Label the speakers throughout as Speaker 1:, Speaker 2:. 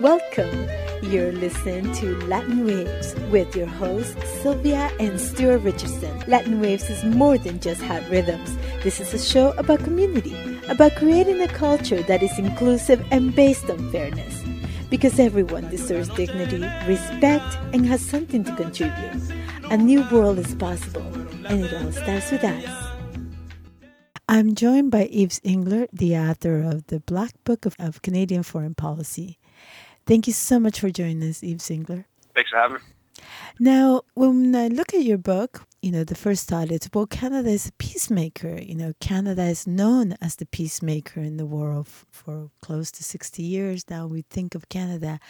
Speaker 1: Welcome. You're listening to Latin Waves with your hosts, Sylvia and Stuart Richardson. Latin Waves is more than just hot rhythms. This is a show about community, about creating a culture that is inclusive and based on fairness. Because everyone deserves dignity, respect, and has something to contribute. A new world is possible, and it all starts with us. I'm joined by Yves Engler, the author of the Black Book of, of Canadian Foreign Policy. Thank you so much for joining us, Yves Engler.
Speaker 2: Thanks for having me.
Speaker 1: Now, when I look at your book, you know, the first thought is, well, Canada is a peacemaker. You know, Canada is known as the peacemaker in the world for close to 60 years now. We think of Canada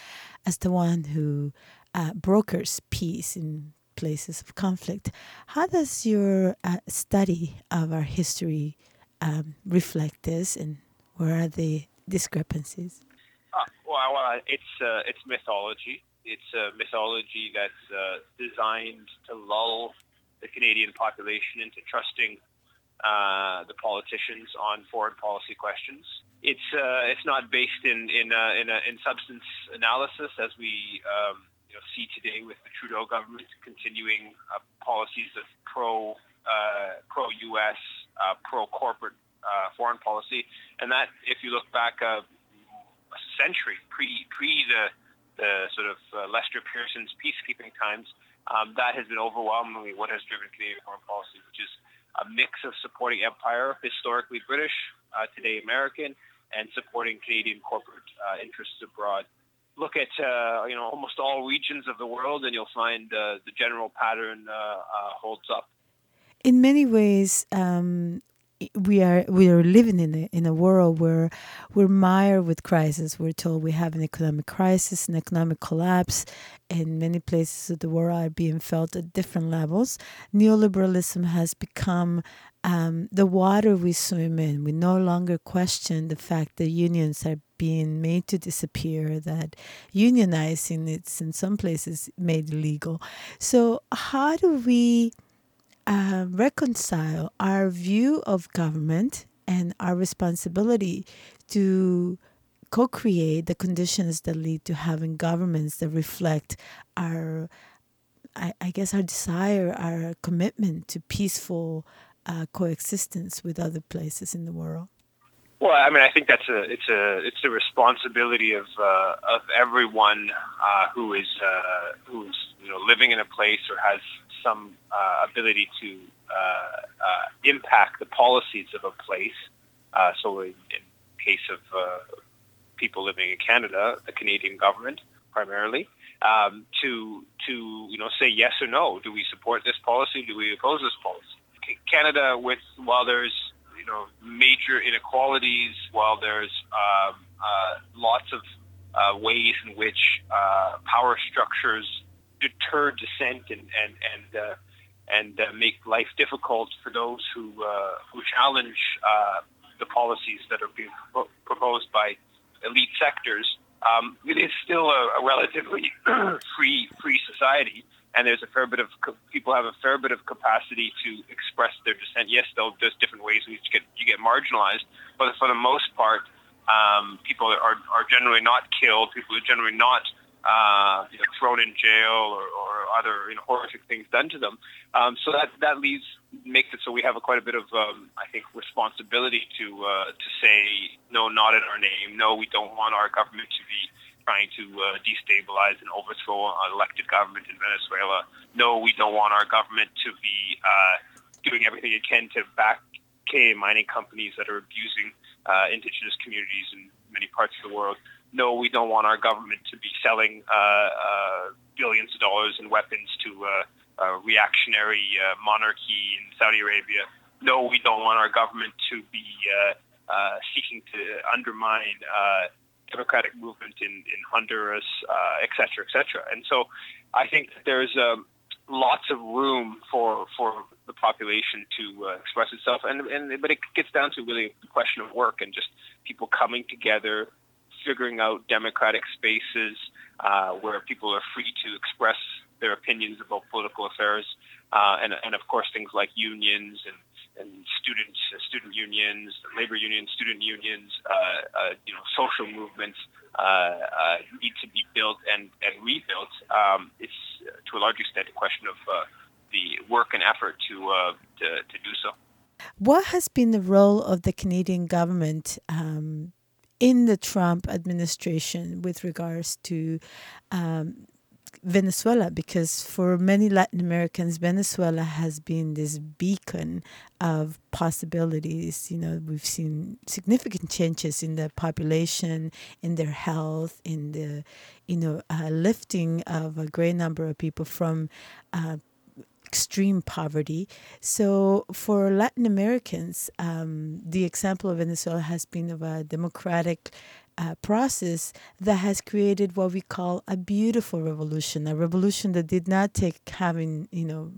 Speaker 1: as the one who uh, brokers peace in places of conflict. How does your uh, study of our history um, reflect this, and where are the discrepancies?
Speaker 2: Uh, well, uh, it's uh, it's mythology. It's a mythology that's uh, designed to lull the Canadian population into trusting uh, the politicians on foreign policy questions. It's uh, it's not based in in in, in substance analysis as we um, you know, see today with the Trudeau government continuing policies of pro pro U.S uh, pro-corporate uh, foreign policy, and that, if you look back uh, a century pre pre the the sort of uh, Lester Pearson's peacekeeping times, um, that has been overwhelmingly what has driven Canadian foreign policy, which is a mix of supporting empire, historically British, uh, today American, and supporting Canadian corporate uh, interests abroad. Look at uh, you know almost all regions of the world, and you'll find uh, the general pattern uh, holds up
Speaker 1: in many ways, um, we are we are living in a in a world where we're mired with crisis. We're told we have an economic crisis, an economic collapse, and many places of the world are being felt at different levels. Neoliberalism has become um, the water we swim in. We no longer question the fact that unions are being made to disappear, that unionizing it's in some places made illegal. So how do we uh, reconcile our view of government and our responsibility to co create the conditions that lead to having governments that reflect our, I, I guess, our desire, our commitment to peaceful uh, coexistence with other places in the world.
Speaker 2: Well, I mean, I think that's a it's a it's a responsibility of uh, of everyone uh, who is uh, who is you know living in a place or has some uh, ability to uh, uh, impact the policies of a place. Uh, so, in, in case of people living in Canada, the Canadian government primarily, um, to to you know say yes or no. Do we support this policy? Do we oppose this policy? Canada, with while there's you know major inequalities, while there's um, uh, lots of uh, ways in which uh, power structures deter dissent and and and uh, and uh, make life difficult for those who uh, who challenge uh, the policies that are being pro- proposed by elite sectors. Um, it is still a, a relatively free free society, and there's a fair bit of people have a fair bit of capacity to express their dissent. Yes, there's different ways in which you get you get marginalized, but for the most part, um, people are are generally not killed. People are generally not uh, you know, thrown in jail or, or other you know, horrific things done to them. Um, so that that leaves makes it so we have a, quite a bit of um, I think responsibility to uh, to say no, not in our name. No, we don't want our government to be trying to uh, destabilize and overthrow an elected government in Venezuela. No, we don't want our government to be uh, doing everything it can to back K mining companies that are abusing uh, indigenous communities in many parts of the world no, we don't want our government to be selling uh, uh, billions of dollars in weapons to uh, a reactionary uh, monarchy in Saudi Arabia. No, we don't want our government to be uh, uh, seeking to undermine democratic movement in, in Honduras, et cetera, et cetera. And so I think that there's um, lots of room for, for the population to express itself. And, and, but it gets down to really the question of work and just people coming together, figuring out democratic spaces uh, where people are free to express their opinions about political affairs, uh, and, and of course things like unions and and student student unions, labor unions, student unions, uh, you know, social movements need to be built and, and rebuilt. Um, it's to a large extent a question of the work and effort to, to to do so.
Speaker 1: What has been the role of the Canadian government um, in the Trump administration with regards to um, Venezuela? Because for many Latin Americans, Venezuela has been this beacon of possibilities. You know, we've seen significant changes in the population, in their health, in the, you know, uh, lifting of a great number of people from uh, extreme poverty. So, for Latin Americans, um, the example of Venezuela has been of a democratic uh, process that has created what we call a beautiful revolution, a revolution that did not take having, you know,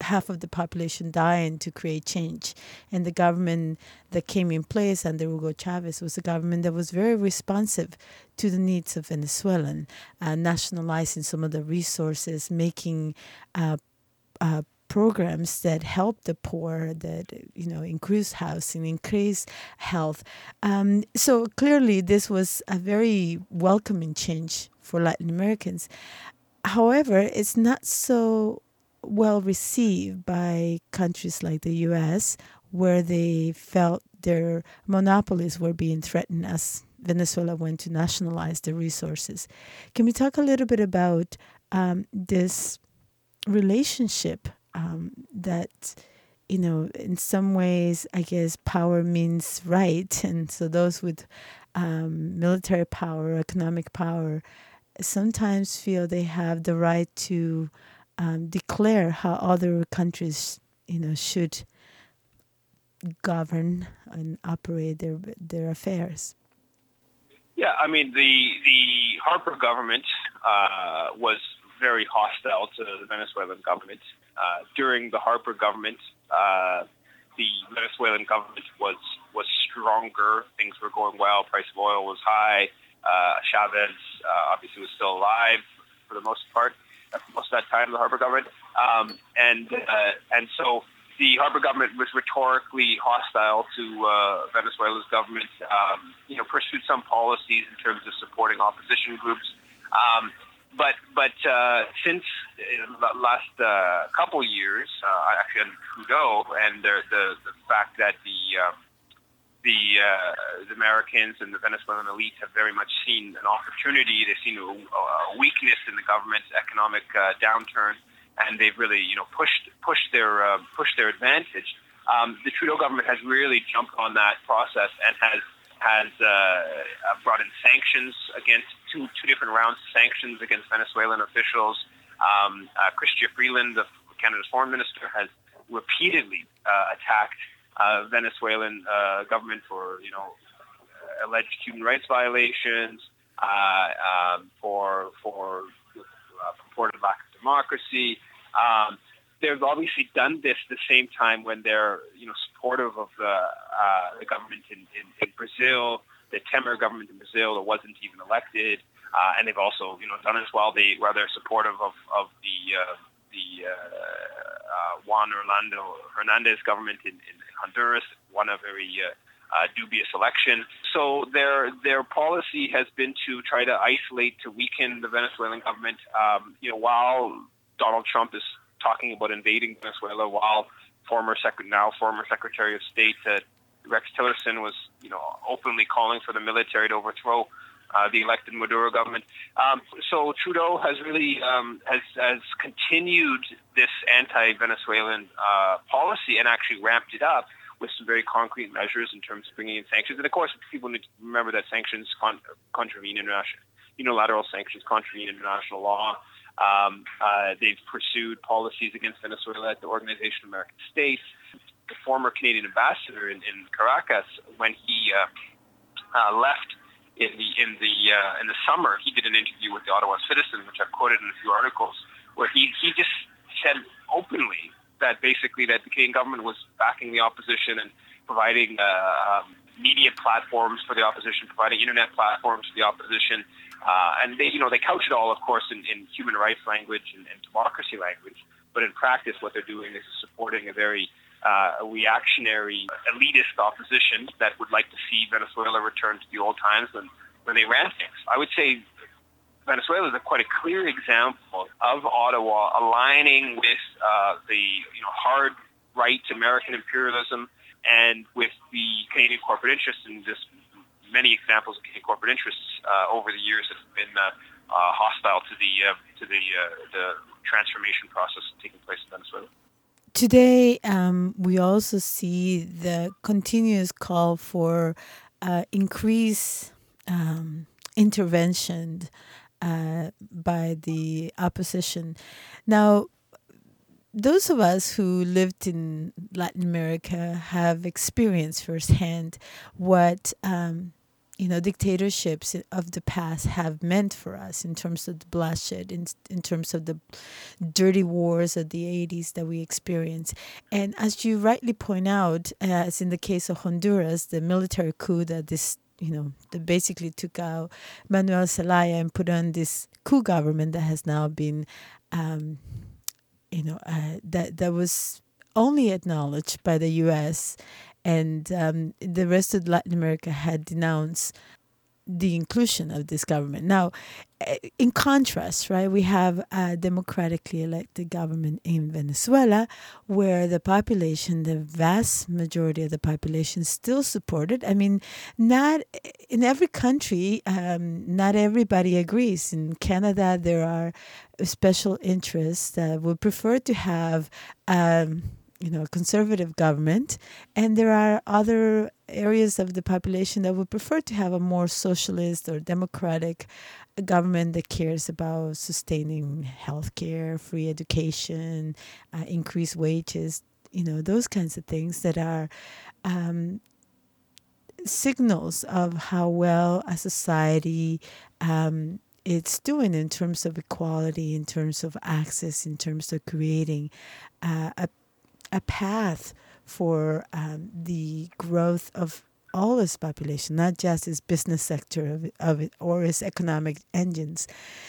Speaker 1: half of the population dying to create change. And the government that came in place under Hugo Chavez was a government that was very responsive to the needs of Venezuelan, uh, nationalizing some of the resources, making uh, uh, programs that help the poor, that you know increase housing, increase health. Um, so clearly, this was a very welcoming change for Latin Americans. However, it's not so well received by countries like the U.S., where they felt their monopolies were being threatened as Venezuela went to nationalize the resources. Can we talk a little bit about um, this relationship um, that you know in some ways i guess power means right. And so those with um, military power economic power sometimes feel they have the right to um, declare how other countries you know should govern and operate their their affairs.
Speaker 2: Yeah i mean the the harper government uh, was very hostile to the Venezuelan government. Uh, during the Harper government, uh, the Venezuelan government was was stronger. Things were going well. Price of oil was high. Uh, Chavez uh, obviously was still alive for the most part, most of that time. The Harper government, um, and uh, and so the Harper government was rhetorically hostile to uh, Venezuela's government. Um, you know, pursued some policies in terms of supporting opposition groups. Um, but but uh, since the last uh, couple years, uh, actually under Trudeau, and the the, the fact that the um, the, uh, the Americans and the Venezuelan elite have very much seen an opportunity. They've seen a, a weakness in the government's economic uh, downturn, and they've really you know pushed pushed their uh, pushed their advantage. Um, the Trudeau government has really jumped on that process and has has uh, uh, brought in sanctions against two two different rounds of sanctions against Venezuelan officials. Um, uh, Freeland, the Canada's foreign minister, has repeatedly uh, attacked uh, Venezuelan uh, government for you know alleged human rights violations, um, for for purported lack of democracy. Um, they've obviously done this the same time when they're you know supportive of the uh, the government in, in, in Brazil, the Temer government in Brazil that wasn't even elected, uh, and they've also you know done as well. They where they're supportive of of the uh, the uh, uh, Juan Orlando Hernandez government in, in Honduras, won a very uh, uh, dubious election. So their their policy has been to try to isolate, to weaken the Venezuelan government. Um, you know, while Donald Trump is talking about invading Venezuela while former now former Secretary of State Rex Tillerson was, you know, openly calling for the military to overthrow uh, the elected Maduro government. Um, so Trudeau has really um, has has continued this anti-Venezuelan uh, policy and actually ramped it up with some very concrete measures in terms of bringing in sanctions. And of course, people need to remember that sanctions con- contravene international unilateral sanctions contravene international law. Um, uh, they've pursued policies against Venezuela at the Organization of American States. The former Canadian ambassador in, in Caracas, when he uh, uh, left in the in the uh, in the summer, he did an interview with the Ottawa Citizen, which I've quoted in a few articles, where he he just said openly that basically that the Canadian government was backing the opposition and providing uh, um, media platforms for the opposition, providing internet platforms for the opposition, uh, and they, you know, they couch it all, of course, in, in human rights language and, and democracy language. But in practice, what they're doing is supporting a very uh, reactionary, elitist opposition that would like to see Venezuela return to the old times when, when they ran things. I would say Venezuela is a quite a clear example of Ottawa aligning with uh, the you know hard right American imperialism and with the Canadian corporate interests, and just many examples of Canadian corporate interests uh, over the years have been uh, uh, hostile to the uh, to the uh, the transformation process taking place in Venezuela.
Speaker 1: Today, um, we also see the continuous call for uh, increased um, intervention uh, by the opposition. Now, those of us who lived in Latin America have experienced firsthand what um, you know dictatorships of the past have meant for us in terms of the bloodshed in, in terms of the dirty wars of the 80s that we experienced and as you rightly point out as in the case of honduras the military coup that this you know that basically took out manuel zelaya and put on this coup government that has now been um, you know uh, that that was only acknowledged by the us and um, the rest of Latin America had denounced the inclusion of this government. Now, eh, in contrast, right, we have a democratically elected government in Venezuela where the population, the vast majority of the population, still supported. I mean, not in every country, um, not everybody agrees. In Canada, there are special interests that would prefer to have. Um, you know, a conservative government, and there are other areas of the population that would prefer to have a more socialist or democratic government that cares about sustaining healthcare, free education, uh, increased wages, you know, those kinds of things that are um, signals of how well a society um, it's doing in terms of equality, in terms of access, in terms of creating uh, a a path for um, the growth of all its population, not just its business sector of, of it or its economic engines.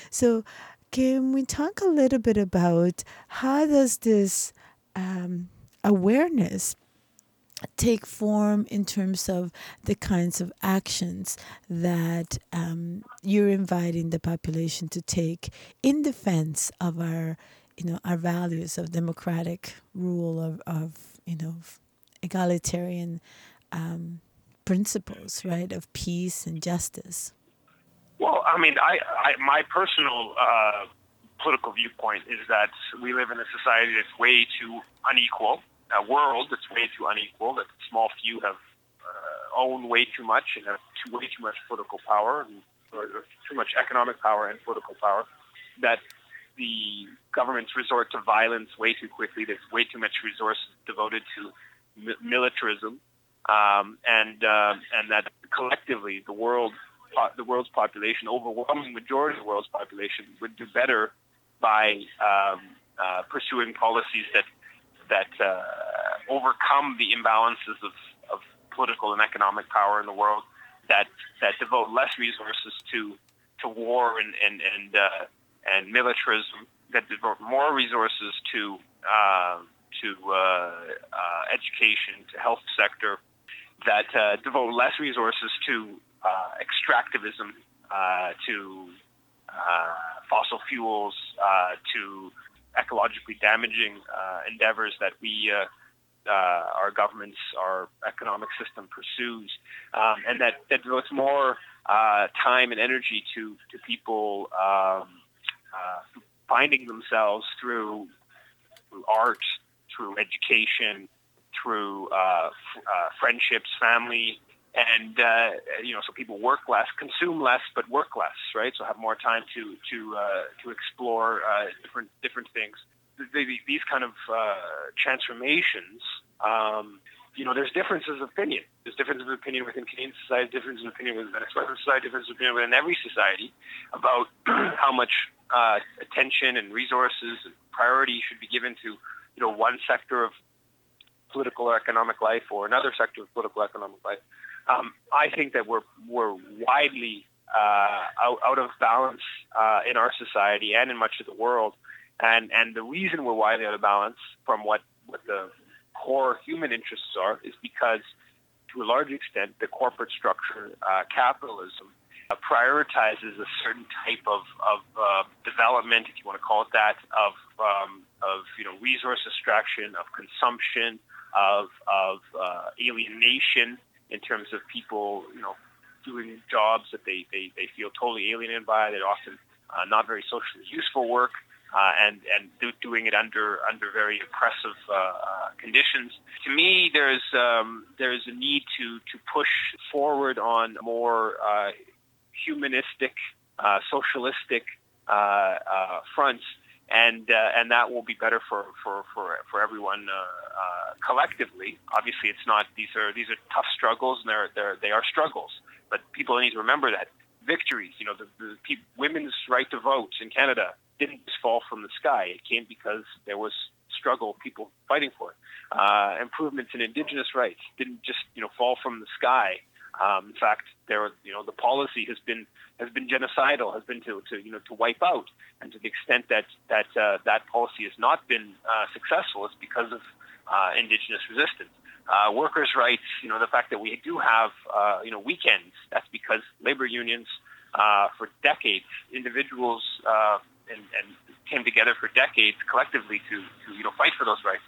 Speaker 1: So, can we talk a little bit about how does this um, awareness take form in terms of the kinds of actions that um, you're inviting the population to take in defense of our you know our values of democratic rule of, of you know egalitarian um, principles right of peace and justice?
Speaker 2: Well i mean i, I my personal uh, political viewpoint is that we live in a society that's way too unequal a world that's way too unequal that small few have uh, own way too much and have too, way too much political power and, or, or too much economic power and political power that the governments resort to violence way too quickly. There's way too much resources devoted to mi- militarism, um, and uh, and that collectively the world po- the world's population, overwhelming majority of the world's population, would do better by um, uh, pursuing policies that that uh, overcome the imbalances of, of political and economic power in the world, that that devote less resources to to war and and and uh, and militarism that devote more resources to uh, to uh, uh, education, to health sector, that uh, devote less resources to uh, extractivism, uh, to fossil fuels, to ecologically damaging endeavors that we. our governments, our economic system pursues, um, and that, that devotes more time and energy to to people um, uh, finding themselves through, through art, through education, through uh, f- uh, friendships, family, and uh, you know, so people work less, consume less, but work less, right? So have more time to to uh, to explore uh, different different things. These kind of uh, transformations um, you know, there's differences of opinion. There's differences of opinion within Canadian society, differences of opinion within Venezuelan society, differences of opinion within every society about how much uh, attention and resources and priority should be given to, you know, one sector of political or economic life or another sector of political economic life. Um, I think that we're we're widely uh, out, out of balance uh, in our society and in much of the world, and and the reason we're widely out of balance from what what the core human interests are is because, to a large extent, the corporate structure, uh, capitalism, uh, prioritizes a certain type of, of uh, development, if you want to call it that, of, um, of you know, resource extraction, of consumption, of, of uh, alienation in terms of people, you know, doing jobs that they, they, they feel totally alienated by. They're often uh, not very socially useful work, uh, and and do, doing it under under very oppressive uh, uh, conditions. To me, there's um, there's a need to to push forward on more uh, humanistic, uh, socialistic fronts and uh, and that will be better for for for, for everyone uh, uh, collectively. Obviously, it's not these are these are tough struggles, and they're they're they are struggles. But people need to remember that victories, you know, the, the pe- women's right to vote in Canada didn't just fall from the sky. It came because there was struggle, people fighting for it. Uh, improvements in Indigenous rights didn't just you know fall from the sky. Um, in fact, there you know the policy has been has been genocidal, has been to, to you know to wipe out, and to the extent that that uh, that policy has not been uh, successful, it's because of uh, indigenous resistance. Uh, workers' rights, you know, the fact that we do have uh, you know weekends, that's because labor unions uh, for decades, individuals and, and came together for decades collectively to, to you know fight for those rights.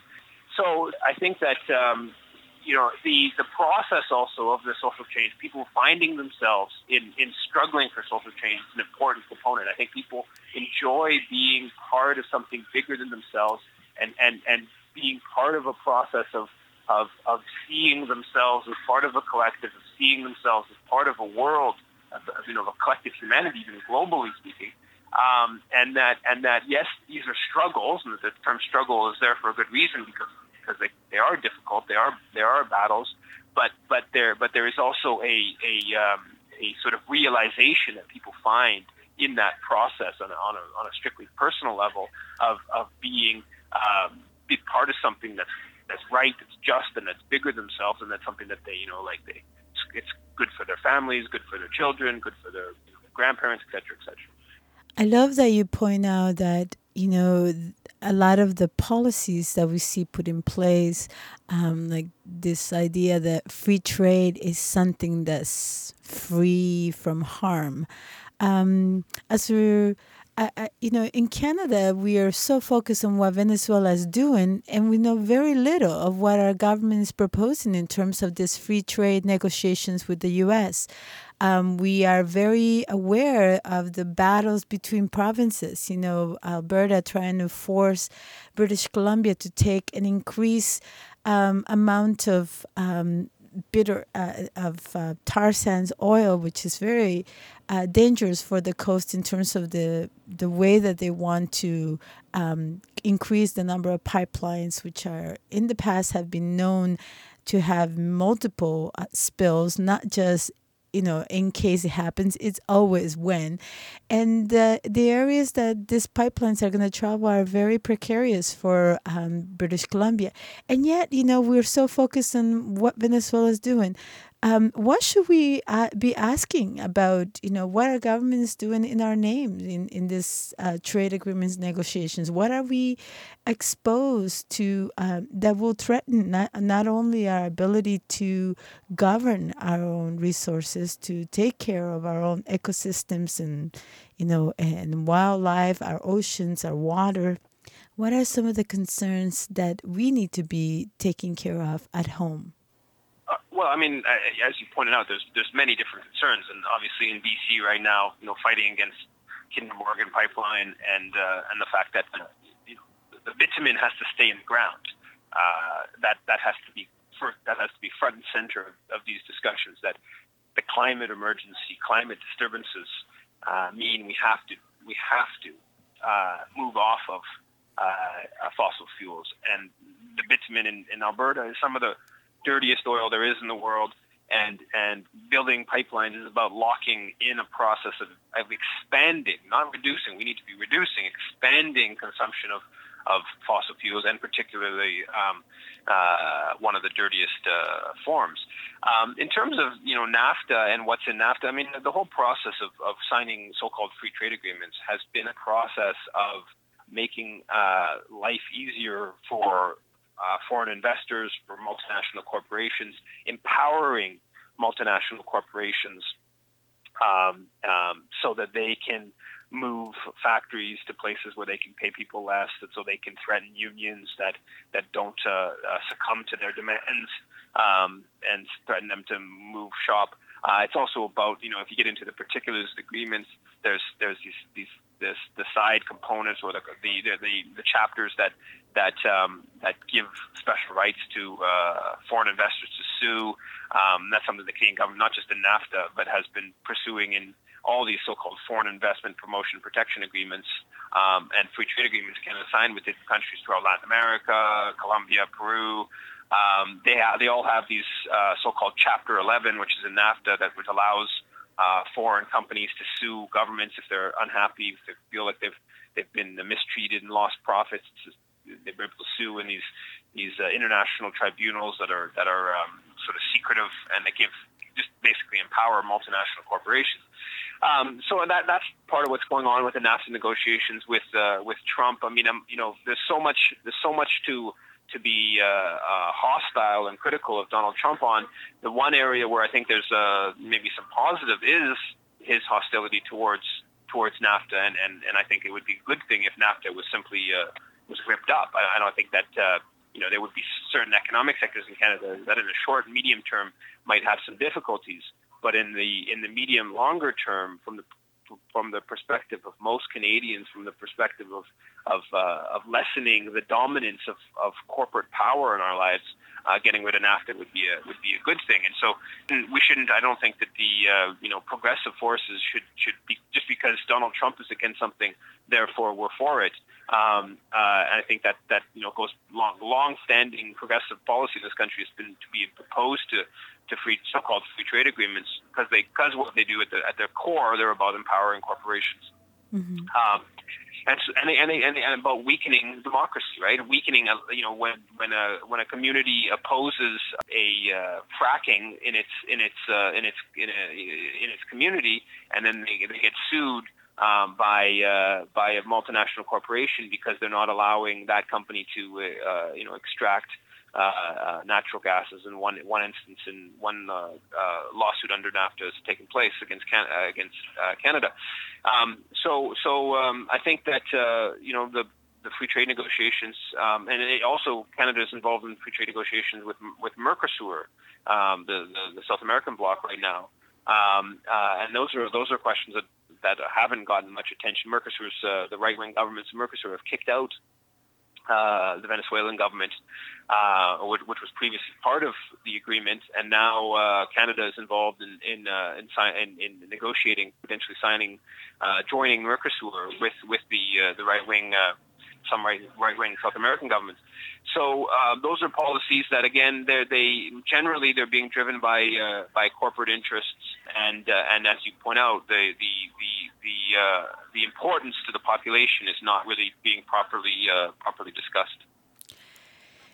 Speaker 2: So I think that um, you know, the, the process also of the social change, people finding themselves in, in struggling for social change is an important component. I think people enjoy being part of something bigger than themselves and, and, and being part of a process of, of, of seeing themselves as part of a collective, of seeing themselves as part of a world, of, of you know, a collective humanity, even globally speaking. Um, and that, and that, yes, these are struggles, and the term struggle is there for a good reason because because they, they are difficult. They are there are battles, but but there but there is also a a um, a sort of realization that people find in that process on a, on a, on a strictly personal level of, of being um, part of something that's that's right, that's just, and that's bigger themselves, and that's something that they you know like they it's good for their families, good for their children, good for their you know, grandparents, etc., etc.
Speaker 1: I love that you point out that you know a lot of the policies that we see put in place, um, like this idea that free trade is something that's free from harm. Um, as we're I, I, you know, in Canada, we are so focused on what Venezuela is doing, and we know very little of what our government is proposing in terms of these free trade negotiations with the U.S. Um, we are very aware of the battles between provinces. You know, Alberta trying to force British Columbia to take an increased um, amount of um, bitter uh, of uh, tar sands oil, which is very uh, dangerous for the coast in terms of the the way that they want to um, increase the number of pipelines, which are in the past have been known to have multiple uh, spills, not just you know, in case it happens, it's always when. And the the areas that these pipelines are going to travel are very precarious for um, British Columbia. And yet, you know, we're so focused on what Venezuela is doing. Um, what should we uh, be asking about? You know, what our government is doing in our name in in this uh, trade agreements negotiations? What are we exposed to uh, that will threaten not not only our ability to govern our own resources, to take care of our own ecosystems and you know and wildlife, our oceans, our water. What are some of the concerns that we need to be taking care of at home?
Speaker 2: Uh, well, I mean, as you pointed out, there's there's many different concerns, and obviously in BC right now, you know, fighting against Kinder Morgan pipeline and uh, and the fact that uh, you know, the bitumen has to stay in the ground. Uh, that that has to be for, that has to be front and center of, of these discussions. That the climate emergency, climate disturbances uh, mean we have to we have to uh, move off of fossil fuels, and the bitumen in, in Alberta is some of the dirtiest oil there is in the world. And, and building pipelines is about locking in a process of, of expanding, not reducing. We need to be reducing, expanding consumption of, of fossil fuels, and particularly um, uh, one of the dirtiest uh, forms. Um, in terms of you know NAFTA and what's in NAFTA, I mean the whole process of, of signing so-called free trade agreements has been a process of making uh, life easier for uh, foreign investors, for multinational corporations, empowering multinational corporations um, um, so that they can move factories to places where they can pay people less, that so they can threaten unions that that don't uh, uh, succumb to their demands um, and threaten them to move shop. Uh, it's also about you know if you get into the particulars of agreements, there's there's these these this the side components or the the the, the chapters that that um, that give special rights to uh, foreign investors to sue. Um, that's something the Canadian government, not just in NAFTA, but has been pursuing in all these so-called foreign investment promotion protection agreements um, and free trade agreements Canada signed with different countries throughout Latin America, Colombia, Peru. Um, they have, they all have these uh, so-called Chapter 11, which is in NAFTA, that which allows uh, foreign companies to sue governments if they're unhappy, if they feel like they've they've been mistreated and lost profits. They're able to sue in these these uh, international tribunals that are that are um, sort of secretive and they give just basically empower multinational corporations. Um, so that that's part of what's going on with the NAFTA negotiations with uh, with Trump. I mean, um, you know, there's so much there's so much to to be uh, uh, hostile and critical of Donald Trump on. The one area where I think there's uh, maybe some positive is his hostility towards towards NAFTA, and, and, and I think it would be a good thing if NAFTA was simply uh, was ripped up. I, I don't think that uh, you know there would be certain economic sectors in Canada that in the short and medium term might have some difficulties. But in the in the medium longer term, from the from the perspective of most Canadians, from the perspective of of, uh, of lessening the dominance of, of corporate power in our lives, uh, getting rid of NAFTA would be a would be a good thing. And so we shouldn't. I don't think that the uh, you know progressive forces should should be just because Donald Trump is against something, therefore we're for it. Um, uh, and I think that that you know goes long long-standing progressive policy in this country has been to be opposed to to free so-called free trade agreements because they because what they do at, the, at their core they're about empowering corporations. Mm-hmm. Um, and, so, and, they, and, they, and, and about weakening democracy, right? Weakening, a, you know, when when a when a community opposes a uh, fracking in its in its uh, in its in, a, in its community, and then they, they get sued um, by uh, by a multinational corporation because they're not allowing that company to uh, you know extract uh, uh, natural gases. In one one instance, in one uh, lawsuit under NAFTA has taken place against Can- uh, against uh, Canada. Um, so so um, I think that you know the the free trade negotiations, um, and it also Canada is involved in free trade negotiations with with Mercosur, um, the, the, the South American bloc right now, um, and those are those are questions that that haven't gotten much attention. Mercosur's the right wing governments of Mercosur have kicked out uh, the Venezuelan government, uh, which, which, was previously part of the agreement, and now uh, Canada is involved in in, uh, in, in, in, negotiating, potentially signing, uh, joining Mercosur with with the uh, the right wing some right wing South American governments. So those are policies that again they generally they're being driven by by corporate interests and uh, and as you point out the the the the, uh, the importance to the population is not really being properly uh, properly discussed.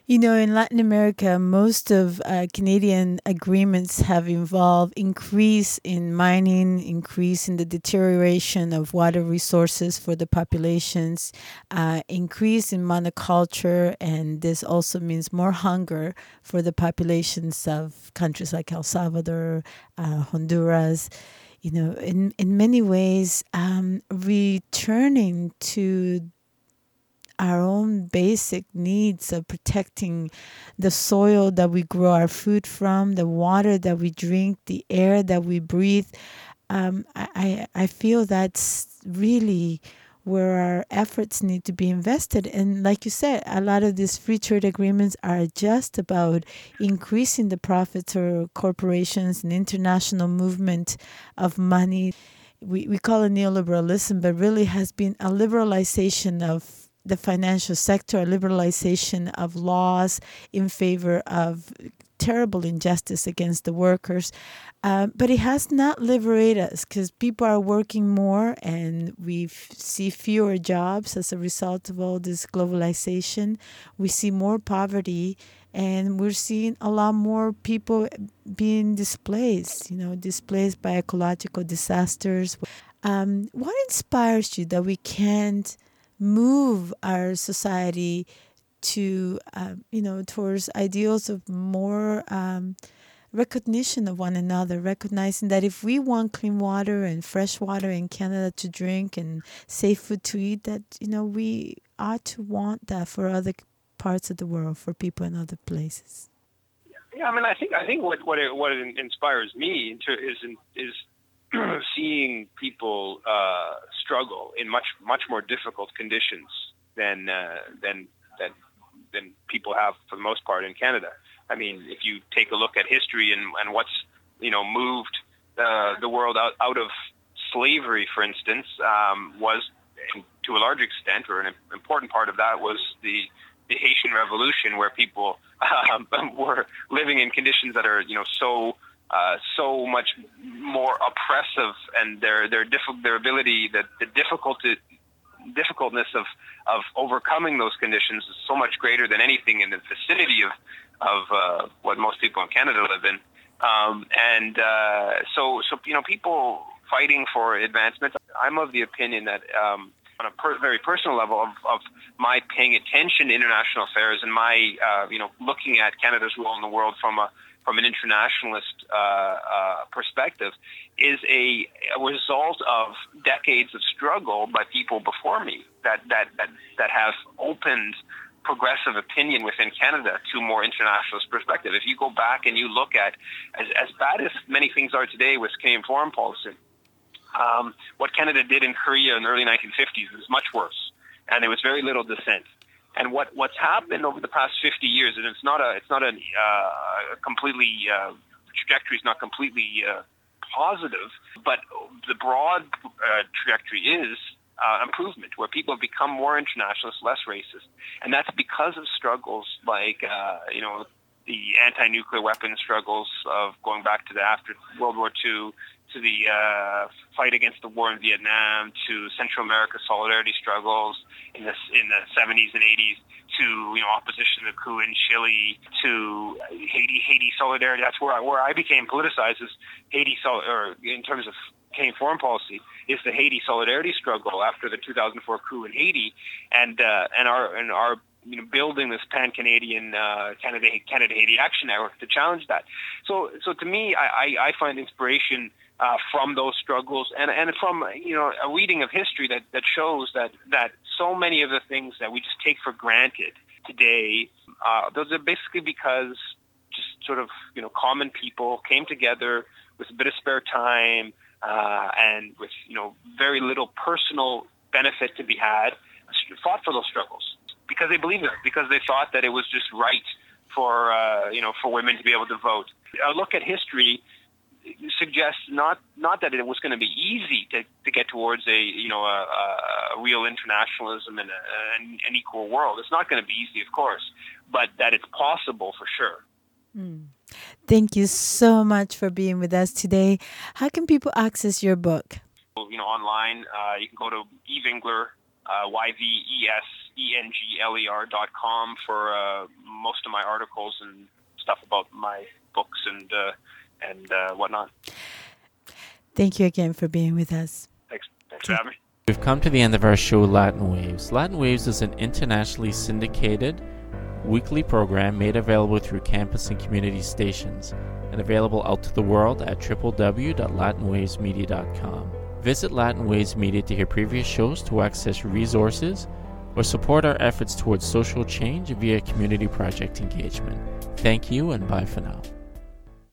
Speaker 1: You know, in Latin America, most of uh, Canadian agreements have involved increase in mining, increase in the deterioration of water resources for the populations, uh, increase in monoculture, and this also means more hunger for the populations of countries like El Salvador, uh, Honduras you know, in, in many ways, um, returning to our own basic needs of protecting the soil that we grow our food from, the water that we drink, the air that we breathe. Um, I, I feel that's really where our efforts need to be invested. And like you said, a lot of these free trade agreements are just about increasing the profits of corporations and international movement of money. We, we call it neoliberalism, but really has been a liberalization of the financial sector, liberalization of laws in favor of terrible injustice against the workers. Uh, but it has not liberated us because people are working more and we see fewer jobs as a result of all this globalization. We see more poverty and we're seeing a lot more people being displaced, you know, displaced by ecological disasters. Um, what inspires you that we can't? Move our society to uh, you know towards ideals of more um, recognition of one another, recognizing that if we want clean water and fresh water in Canada to drink and safe food to eat, that you know we ought to want that for other parts of the world, for people in other places.
Speaker 2: Yeah, I mean, I think I think what what it, what it inspires me to, is is seeing people uh, struggle in much much more difficult conditions than uh, than than than people have for the most part in Canada. I mean, if you take a look at history and, and what's you know moved uh, the world out, out of slavery, for instance, um, was to a large extent, or an important part of that was the the Haitian Revolution, where people um, were living in conditions that are you know so uh, so much more oppressive, and their their diff- their ability, the, the difficulty difficultness of of overcoming those conditions is so much greater than anything in the vicinity of of uh, what most people in Canada live in. Um, and uh, so, so you know, people fighting for advancement. I'm of the opinion that um, on a per- very personal level of, of, my paying attention to international affairs and my uh, you know looking at Canada's role in the world from a from an internationalist uh, uh, perspective is a, a, result of decades of struggle by people before me that that that, that have opened progressive opinion within Canada to more internationalist perspective. If you go back and you look at as, as bad as many things are today with Canadian foreign policy, um, what Canada did in Korea in the early 1950s was much worse, and there was very little dissent. And what, what's happened over the past 50 years, and it's not a it's not a, uh, completely uh, trajectory is not completely uh, positive, but the broad uh, trajectory is uh, improvement, where people have become more internationalist, less racist, and that's because of struggles like uh, you know the anti-nuclear weapons struggles of going back to the after World War II, to the uh, fight against the war in Vietnam, to Central America solidarity struggles in the in the 70s and 80s, to you know opposition to the coup in Chile, to Haiti Haiti solidarity. That's where I, where I became politicized is Haiti or in terms of Canadian foreign policy is the Haiti solidarity struggle after the 2004 coup in Haiti, and uh, and our and our you know building this pan Canadian uh, Canada Canada Haiti Action Network to challenge that. So so to me, I, I find inspiration. Uh, from those struggles and, and from you know a reading of history that, that shows that, that so many of the things that we just take for granted today, uh, those are basically because just sort of you know common people came together with a bit of spare time, uh, and with you know very little personal benefit to be had, fought for those struggles because they believed it, because they thought that it was just right for uh, you know for women to be able to vote. A look at history suggests not not that it was going to be easy to, to get towards a you know a, a real internationalism and a, an, an equal world. It's not going to be easy, of course, but that it's possible for sure.
Speaker 1: Mm. Thank you so much for being with us today. How can people access your book?
Speaker 2: You know, online, uh, you can go to Yvengler, uh, Y-V-E-S-E-N-G-L-E-R dot com for uh, most of my articles and stuff about my books and uh, and uh, whatnot.
Speaker 1: Thank you again for being with us.
Speaker 2: Thanks. Thanks for having me.
Speaker 3: We've come to the end of our show, Latin Waves. Latin Waves is an internationally syndicated weekly program made available through campus and community stations and available out to the world at www.latinwavesmedia.com. Visit Latin Waves Media to hear previous shows, to access resources, or support our efforts towards social change via community project engagement. Thank you and bye for now.